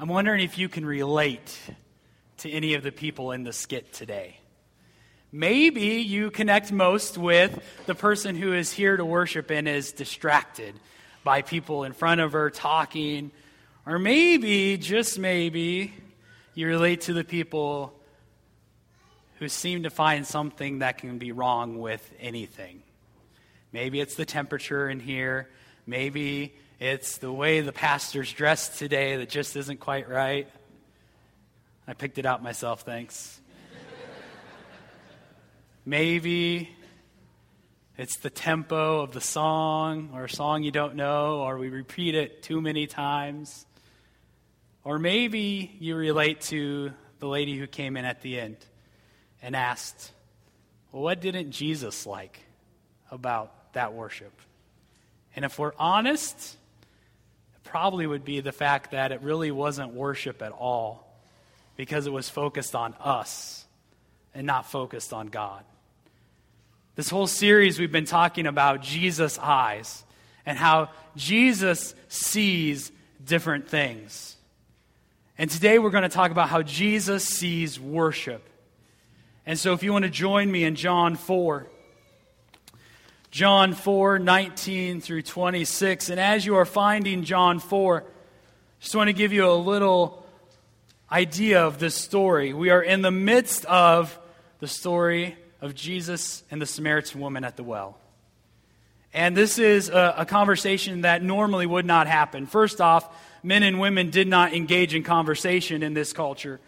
I'm wondering if you can relate to any of the people in the skit today. Maybe you connect most with the person who is here to worship and is distracted by people in front of her talking. Or maybe, just maybe, you relate to the people who seem to find something that can be wrong with anything. Maybe it's the temperature in here. Maybe it's the way the pastor's dressed today that just isn't quite right. I picked it out myself, thanks. Maybe it's the tempo of the song, or a song you don't know, or we repeat it too many times. Or maybe you relate to the lady who came in at the end and asked, Well, what didn't Jesus like about that worship? And if we're honest, probably would be the fact that it really wasn't worship at all because it was focused on us and not focused on God. This whole series, we've been talking about Jesus' eyes and how Jesus sees different things. And today we're going to talk about how Jesus sees worship. And so if you want to join me in John 4, John 4, 19 through 26. And as you are finding John 4, just want to give you a little idea of this story. We are in the midst of the story of Jesus and the Samaritan woman at the well. And this is a, a, conversation that normally would not happen. First off, men and women did not engage in conversation in this culture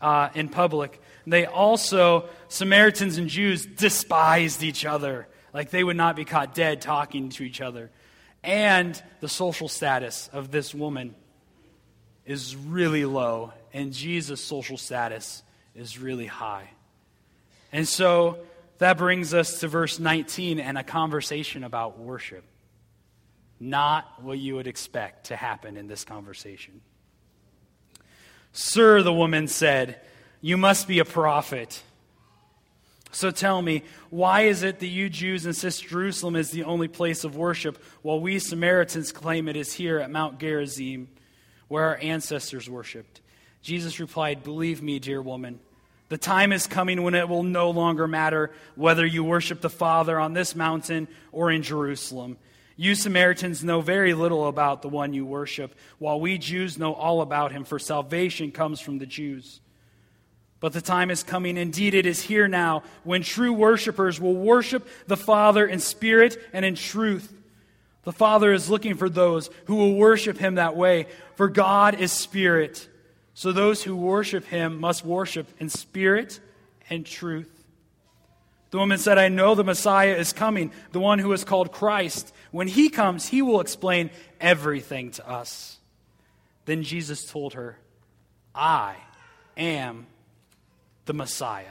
uh, in public. They also, Samaritans and Jews, despised each other. Like they would not be caught dead talking to each other. And the social status of this woman is really low, and Jesus' social status is really high. And so that brings us to verse 19 and a conversation about worship. Not what you would expect to happen in this conversation. Sir, the woman said, you must be a prophet. So tell me, why is it that you Jews insist Jerusalem is the only place of worship, while we Samaritans claim it is here at Mount Gerizim, where our ancestors worshipped? Jesus replied, Believe me, dear woman. The time is coming when it will no longer matter whether you worship the Father on this mountain or in Jerusalem. You Samaritans know very little about the one you worship, while we Jews know all about him, for salvation comes from the Jews. But the time is coming, indeed it is here now, when true worshippers will worship the Father in spirit and in truth. The Father is looking for those who will worship him that way, for God is spirit. So those who worship him must worship in spirit and truth. The woman said, I know the Messiah is coming, the one who is called Christ. When he comes, he will explain everything to us. Then Jesus told her, I am the Messiah.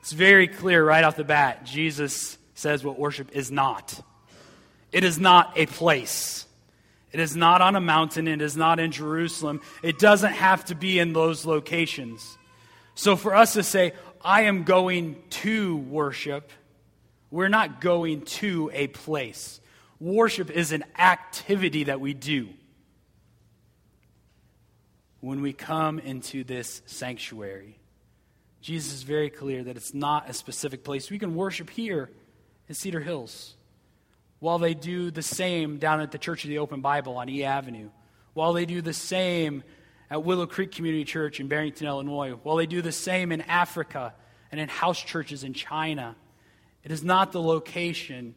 It's very clear right off the bat. Jesus says what worship is not. It is not a place. It is not on a mountain. It is not in Jerusalem. It doesn't have to be in those locations. So for us to say, I am going to worship, we're not going to a place. Worship is an activity that we do when we come into this sanctuary. Jesus is very clear that it's not a specific place. We can worship here in Cedar Hills while they do the same down at the Church of the Open Bible on E Avenue, while they do the same at Willow Creek Community Church in Barrington, Illinois, while they do the same in Africa and in house churches in China. It is not the location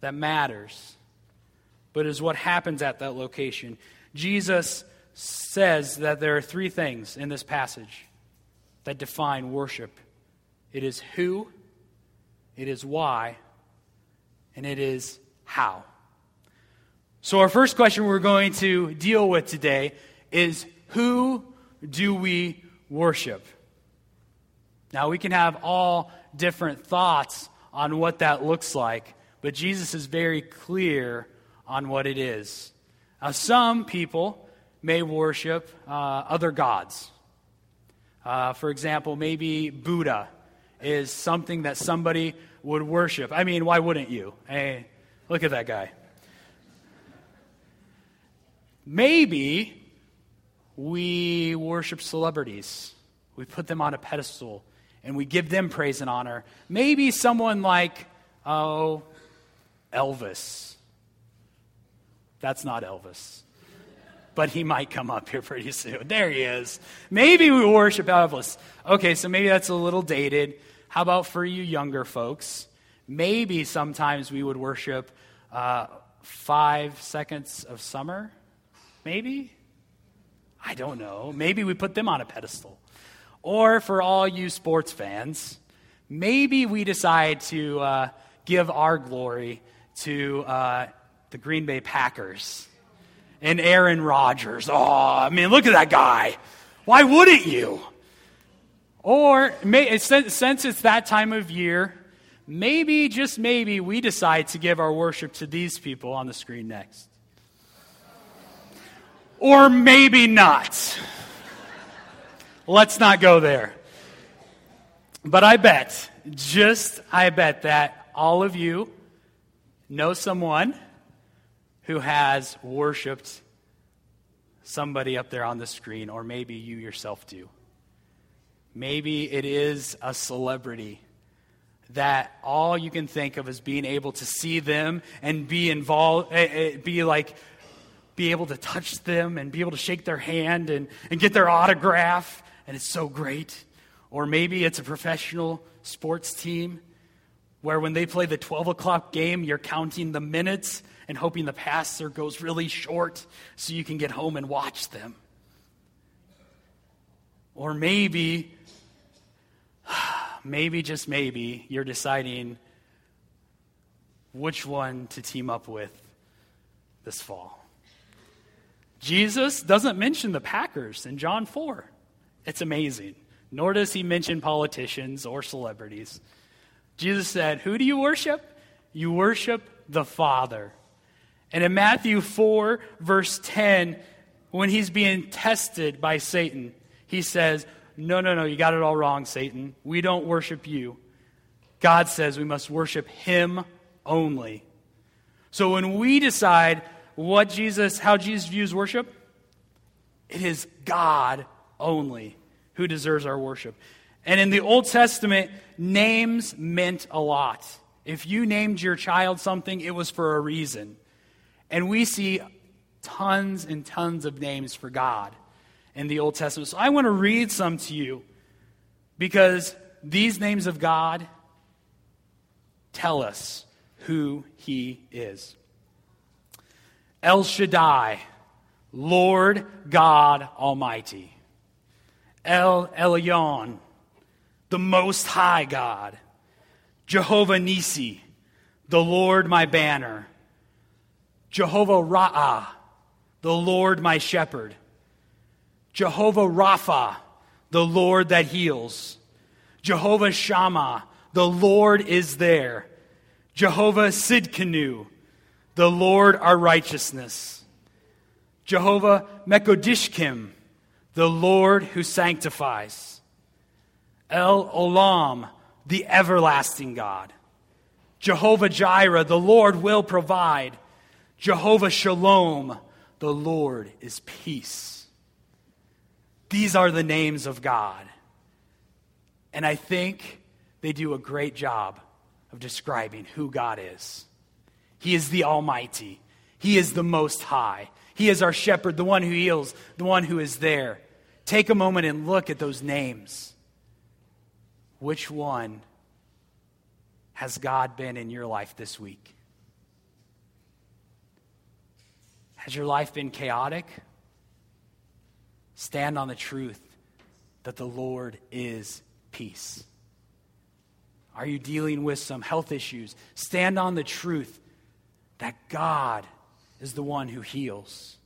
that matters, but is what happens at that location. Jesus says that there are three things in this passage that define worship it is who, it is why, and it is how. So, our first question we're going to deal with today is who do we worship? Now, we can have all different thoughts on what that looks like, but Jesus is very clear on what it is. Now, some people may worship uh, other gods. Uh, for example, maybe Buddha is something that somebody would worship. I mean, why wouldn't you? Hey, Look at that guy. Maybe we worship celebrities. We put them on a pedestal and we give them praise and honor. Maybe someone like, oh, Elvis. That's not Elvis. But he might come up here pretty soon. There he is. Maybe we worship Elvis. Okay, so maybe that's a little dated. How about for you younger folks? Maybe sometimes we would worship uh, five seconds of summer. Maybe? I don't know. Maybe we put them on a pedestal. Or for all you sports fans, maybe we decide to uh, give our glory to uh, the Green Bay Packers and Aaron Rodgers. Oh, I mean, look at that guy. Why wouldn't you? Or may, since it's that time of year, maybe, just maybe, we decide to give our worship to these people on the screen next. Or maybe not. Let's not go there. But I bet, just I bet that all of you know someone who has worshiped somebody up there on the screen, or maybe you yourself do. Maybe it is a celebrity that all you can think of is being able to see them and be involved, eh, eh, be like, be able to touch them and be able to shake their hand and, and get their autograph, and it's so great. Or maybe it's a professional sports team where when they play the 12 o'clock game, you're counting the minutes and hoping the passer goes really short so you can get home and watch them. Or maybe, maybe, just maybe, you're deciding which one to team up with this fall. Jesus doesn't mention the Packers in John 4. It's amazing. Nor does he mention politicians or celebrities. Jesus said, Who do you worship? You worship the Father. And in Matthew 4, verse 10, when he's being tested by Satan, he says, No, no, no, you got it all wrong, Satan. We don't worship you. God says we must worship him only. So when we decide what Jesus, how Jesus views worship, it is God only who deserves our worship. And in the Old Testament, names meant a lot. If you named your child something, it was for a reason. And we see tons and tons of names for God in the Old Testament. So I want to read some to you because these names of God tell us who He is El Shaddai, Lord God Almighty. El Elyon, the Most High God. Jehovah Nisi, the Lord my banner. Jehovah Ra'ah, the Lord my shepherd. Jehovah Rapha, the Lord that heals. Jehovah Shammah, the Lord is there. Jehovah Sidkenu, the Lord our righteousness. Jehovah Mekodishkim, the Lord who sanctifies. El Olam, the everlasting God. Jehovah Jireh, the Lord will provide. Jehovah Shalom, the Lord is peace. These are the names of God. And I think they do a great job of describing who God is. He is the Almighty, He is the Most High, He is our shepherd, the one who heals, the one who is there. Take a moment and look at those names. Which one has God been in your life this week? Has your life been chaotic? Stand on the truth that the Lord is peace. Are you dealing with some health issues? Stand on the truth that God is the one who heals.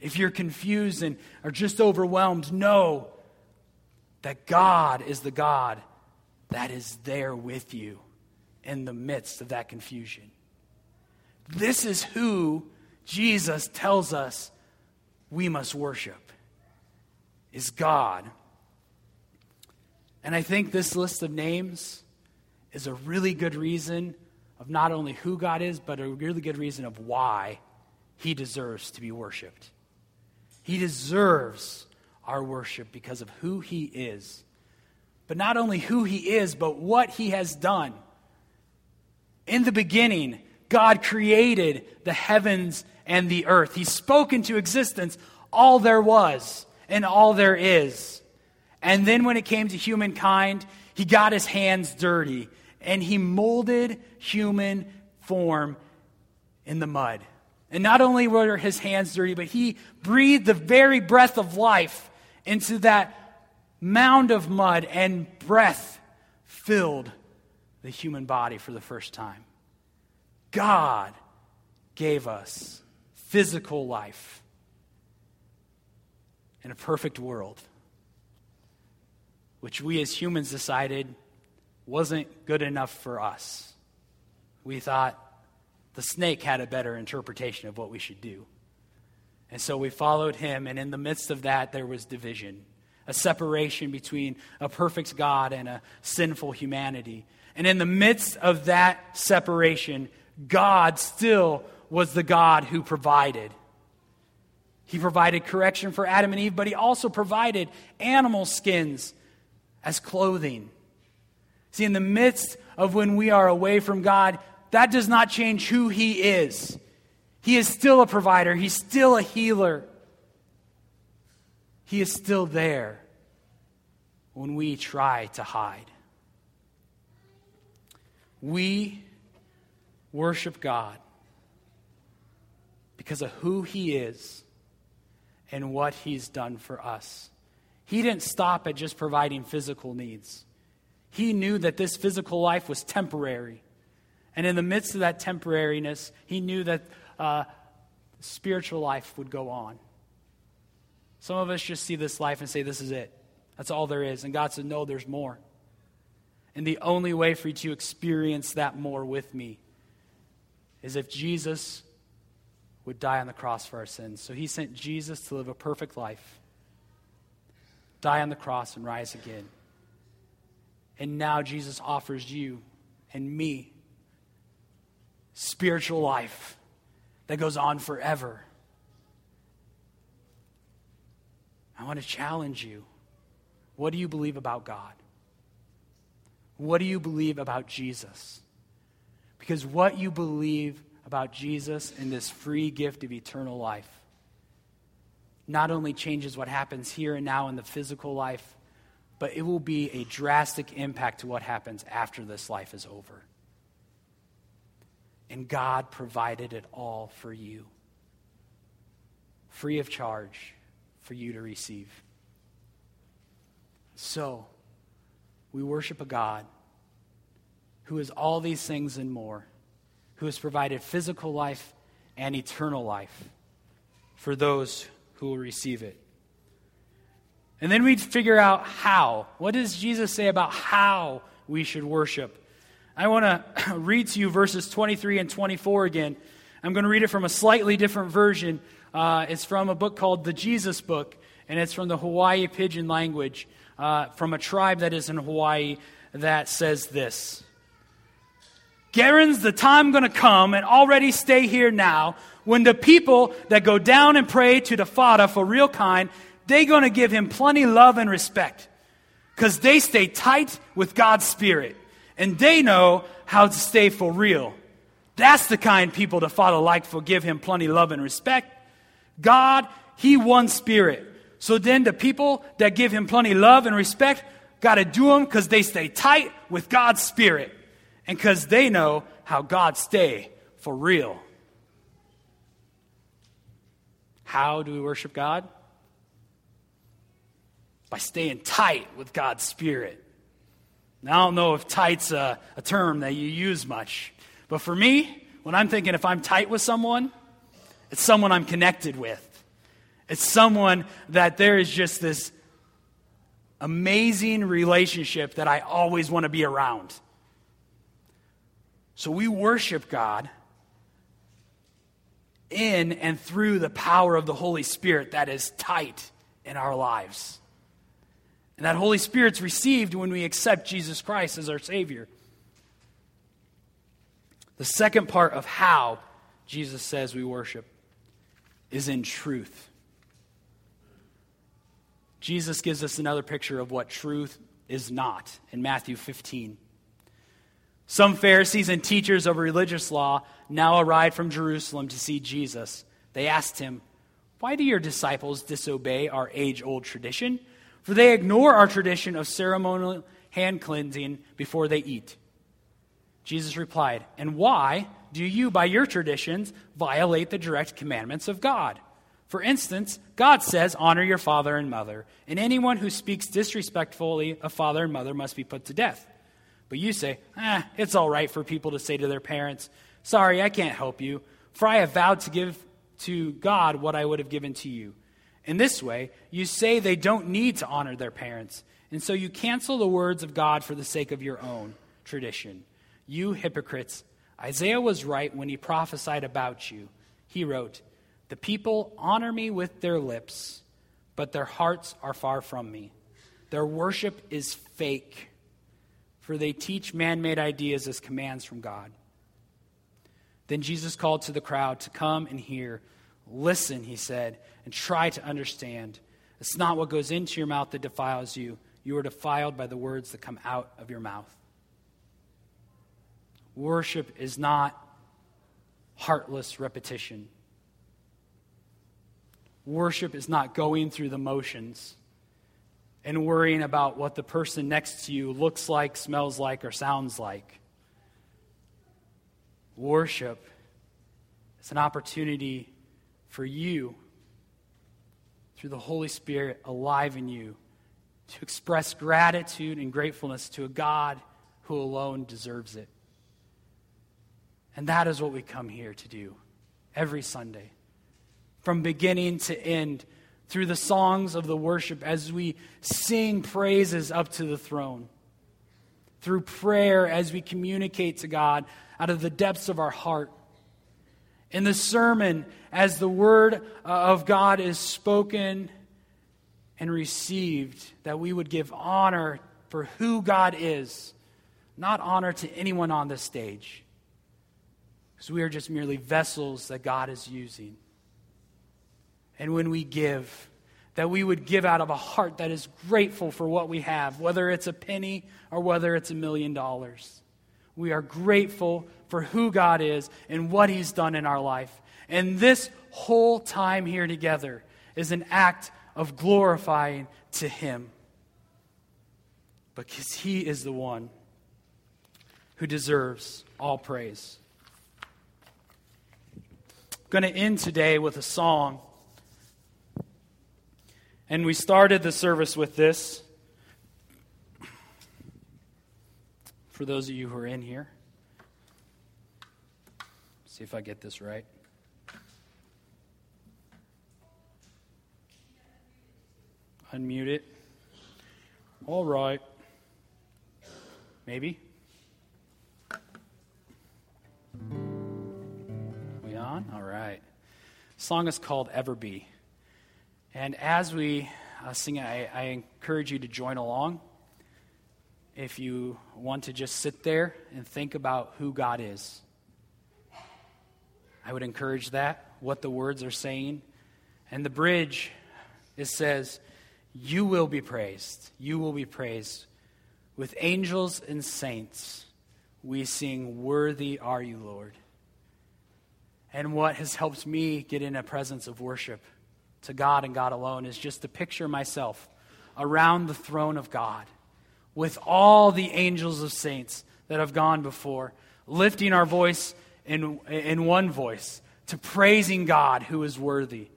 If you're confused and are just overwhelmed, know that God is the God that is there with you in the midst of that confusion. This is who Jesus tells us we must worship is God. And I think this list of names is a really good reason of not only who God is, but a really good reason of why he deserves to be worshiped. He deserves our worship because of who he is. But not only who he is, but what he has done. In the beginning, God created the heavens and the earth. He spoke into existence all there was and all there is. And then when it came to humankind, he got his hands dirty and he molded human form in the mud. And not only were his hands dirty, but he breathed the very breath of life into that mound of mud, and breath filled the human body for the first time. God gave us physical life in a perfect world, which we as humans decided wasn't good enough for us. We thought the snake had a better interpretation of what we should do. And so we followed him, and in the midst of that, there was division a separation between a perfect God and a sinful humanity. And in the midst of that separation, God still was the God who provided. He provided correction for Adam and Eve, but he also provided animal skins as clothing. See, in the midst of when we are away from God, that does not change who He is. He is still a provider, He's still a healer. He is still there when we try to hide. We worship God because of who He is and what He's done for us. He didn't stop at just providing physical needs. He knew that this physical life was temporary. And in the midst of that temporariness, he knew that uh, spiritual life would go on. Some of us just see this life and say, This is it. That's all there is. And God said, No, there's more. And the only way for you to experience that more with me is if Jesus would die on the cross for our sins. So he sent Jesus to live a perfect life, die on the cross, and rise again. And now Jesus offers you and me spiritual life that goes on forever. I want to challenge you. What do you believe about God? What do you believe about Jesus? Because what you believe about Jesus and this free gift of eternal life not only changes what happens here and now in the physical life, but it will be a drastic impact to what happens after this life is over. And God provided it all for you, free of charge for you to receive. So, we worship a God who is all these things and more, who has provided physical life and eternal life for those who will receive it. And then we'd figure out how. What does Jesus say about how we should worship? I want to read to you verses 23 and 24 again. I'm going to read it from a slightly different version. Uh, it's from a book called The Jesus Book, and it's from the Hawaii Pidgin language, uh, from a tribe that is in Hawaii that says this Garen's the time going to come, and already stay here now, when the people that go down and pray to the Father for real kind, they going to give him plenty love and respect because they stay tight with God's Spirit and they know how to stay for real. That's the kind people the Father like for give him plenty love and respect. God, he one spirit. So then the people that give him plenty love and respect got to do them because they stay tight with God's spirit and because they know how God stay for real. How do we worship God? By staying tight with God's spirit. Now, I don't know if tight's a, a term that you use much, but for me, when I'm thinking if I'm tight with someone, it's someone I'm connected with. It's someone that there is just this amazing relationship that I always want to be around. So we worship God in and through the power of the Holy Spirit that is tight in our lives. And that Holy Spirit's received when we accept Jesus Christ as our Savior. The second part of how Jesus says we worship is in truth. Jesus gives us another picture of what truth is not in Matthew 15. Some Pharisees and teachers of religious law now arrived from Jerusalem to see Jesus. They asked him, Why do your disciples disobey our age old tradition? For they ignore our tradition of ceremonial hand cleansing before they eat. Jesus replied, And why do you, by your traditions, violate the direct commandments of God? For instance, God says, Honor your father and mother, and anyone who speaks disrespectfully of father and mother must be put to death. But you say, Eh, it's all right for people to say to their parents, Sorry, I can't help you, for I have vowed to give to God what I would have given to you. In this way, you say they don't need to honor their parents, and so you cancel the words of God for the sake of your own tradition. You hypocrites, Isaiah was right when he prophesied about you. He wrote, The people honor me with their lips, but their hearts are far from me. Their worship is fake, for they teach man made ideas as commands from God. Then Jesus called to the crowd to come and hear. Listen, he said, and try to understand. It's not what goes into your mouth that defiles you. You are defiled by the words that come out of your mouth. Worship is not heartless repetition. Worship is not going through the motions and worrying about what the person next to you looks like, smells like, or sounds like. Worship is an opportunity for you, through the Holy Spirit alive in you, to express gratitude and gratefulness to a God who alone deserves it. And that is what we come here to do every Sunday. From beginning to end, through the songs of the worship, as we sing praises up to the throne. Through prayer, as we communicate to God out of the depths of our heart. In the sermon, as the word uh, of God is spoken and received, that we would give honor for who God is, not honor to anyone on this stage because we are just merely vessels that God is using. And when we give, that we would give out of a heart that is grateful for what we have, whether it's a penny or whether it's a million dollars. We are grateful for who God is and what He's done in our life. And this whole time here together is an act of glorifying to Him. Because He is the one who deserves all praise I'm going to end today with a song. And we started the service with this. For those of you who are in here, see if I get this right. Unmute it. All right. Maybe. We on? All right. Song is called Ever Be. And as we uh, sing I, I encourage you to join along. If you want to just sit there and think about who God is, I would encourage that, what the words are saying. And the bridge, it says, You will be praised. You will be praised. With angels and saints, we sing, Worthy are you, Lord and what has helped me get in a presence of worship to God and God alone is just to picture myself around the throne of God with all the angels of saints that have gone before, lifting our voice in, in one voice to praising God who is worthy.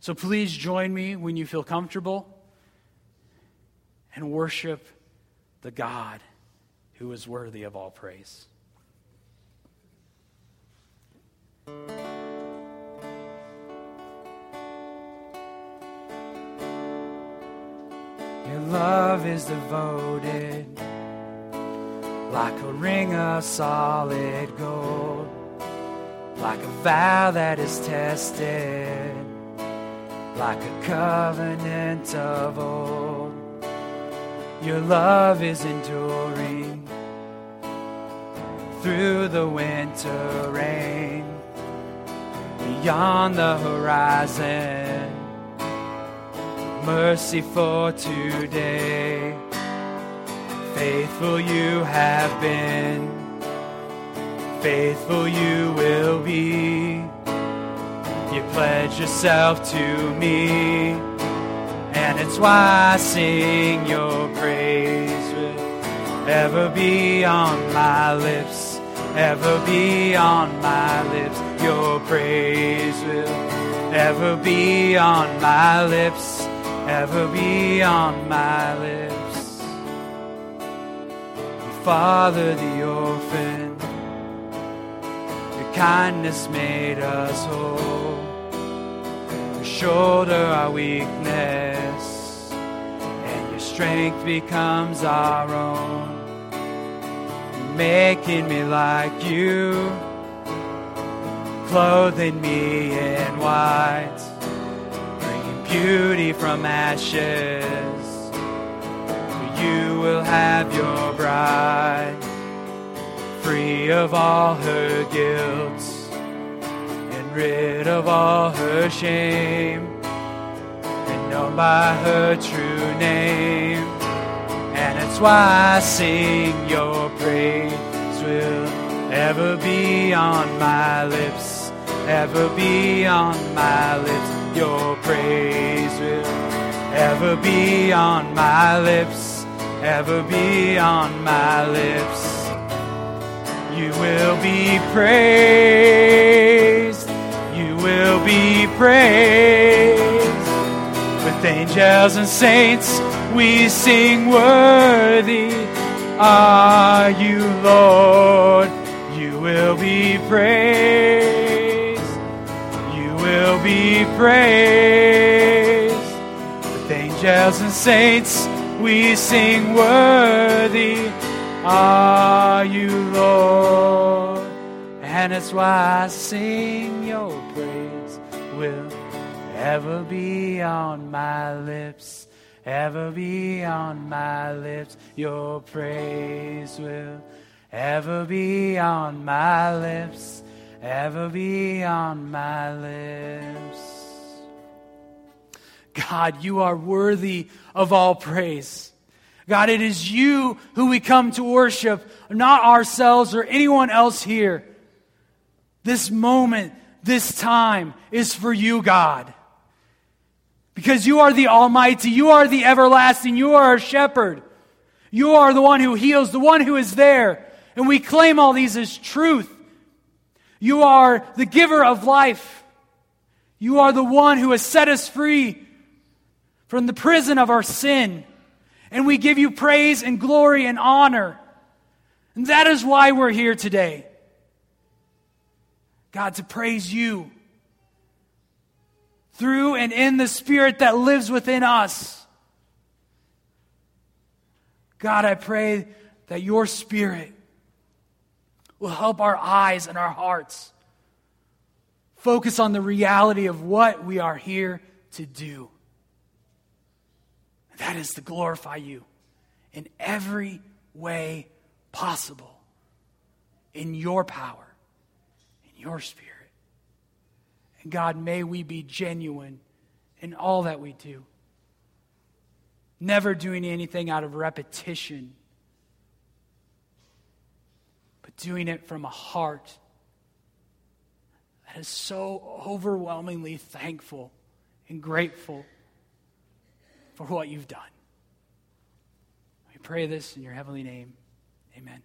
So please join me when you feel comfortable and worship the God who is worthy of all praise. Your love is devoted like a ring of solid gold, like a vow that is tested, like a covenant of old. Your love is enduring through the winter rain beyond the horizon. Mercy for today. Faithful you have been, faithful you will be. You pledge yourself to me, and it's why I sing your praise will ever be on my lips, ever be on my lips. Your praise will ever be on my lips, ever be on my lips. You father the orphan, your kindness made us whole. You shoulder our weakness, and your strength becomes our own. You're making me like you clothing me in white, beauty from ashes. You will have your bride, free of all her guilt and rid of all her shame, and known by her true name. And it's why I sing your praise will ever be on my lips, ever be on my lips. Your praise will ever be on my lips, ever be on my lips. You will be praised, you will be praised. With angels and saints, we sing worthy are you, Lord. You will be praised. Be praised. With angels and saints, we sing worthy are you, Lord. And it's why I sing your praise will ever be on my lips, ever be on my lips. Your praise will ever be on my lips, ever be on my lips. God, you are worthy of all praise. God, it is you who we come to worship, not ourselves or anyone else here. This moment, this time is for you, God. Because you are the Almighty, you are the everlasting, you are our shepherd. You are the one who heals, the one who is there. And we claim all these as truth. You are the giver of life. You are the one who has set us free from the prison of our sin. And we give you praise and glory and honor. And that is why we're here today. God, to praise you through and in the Spirit that lives within us. God, I pray that your Spirit will help our eyes and our hearts focus on the reality of what we are here to do. That is to glorify you in every way possible, in your power, in your spirit. And God, may we be genuine in all that we do, never doing anything out of repetition, but doing it from a heart that is so overwhelmingly thankful and grateful for what you've done. We pray this in your heavenly name. Amen.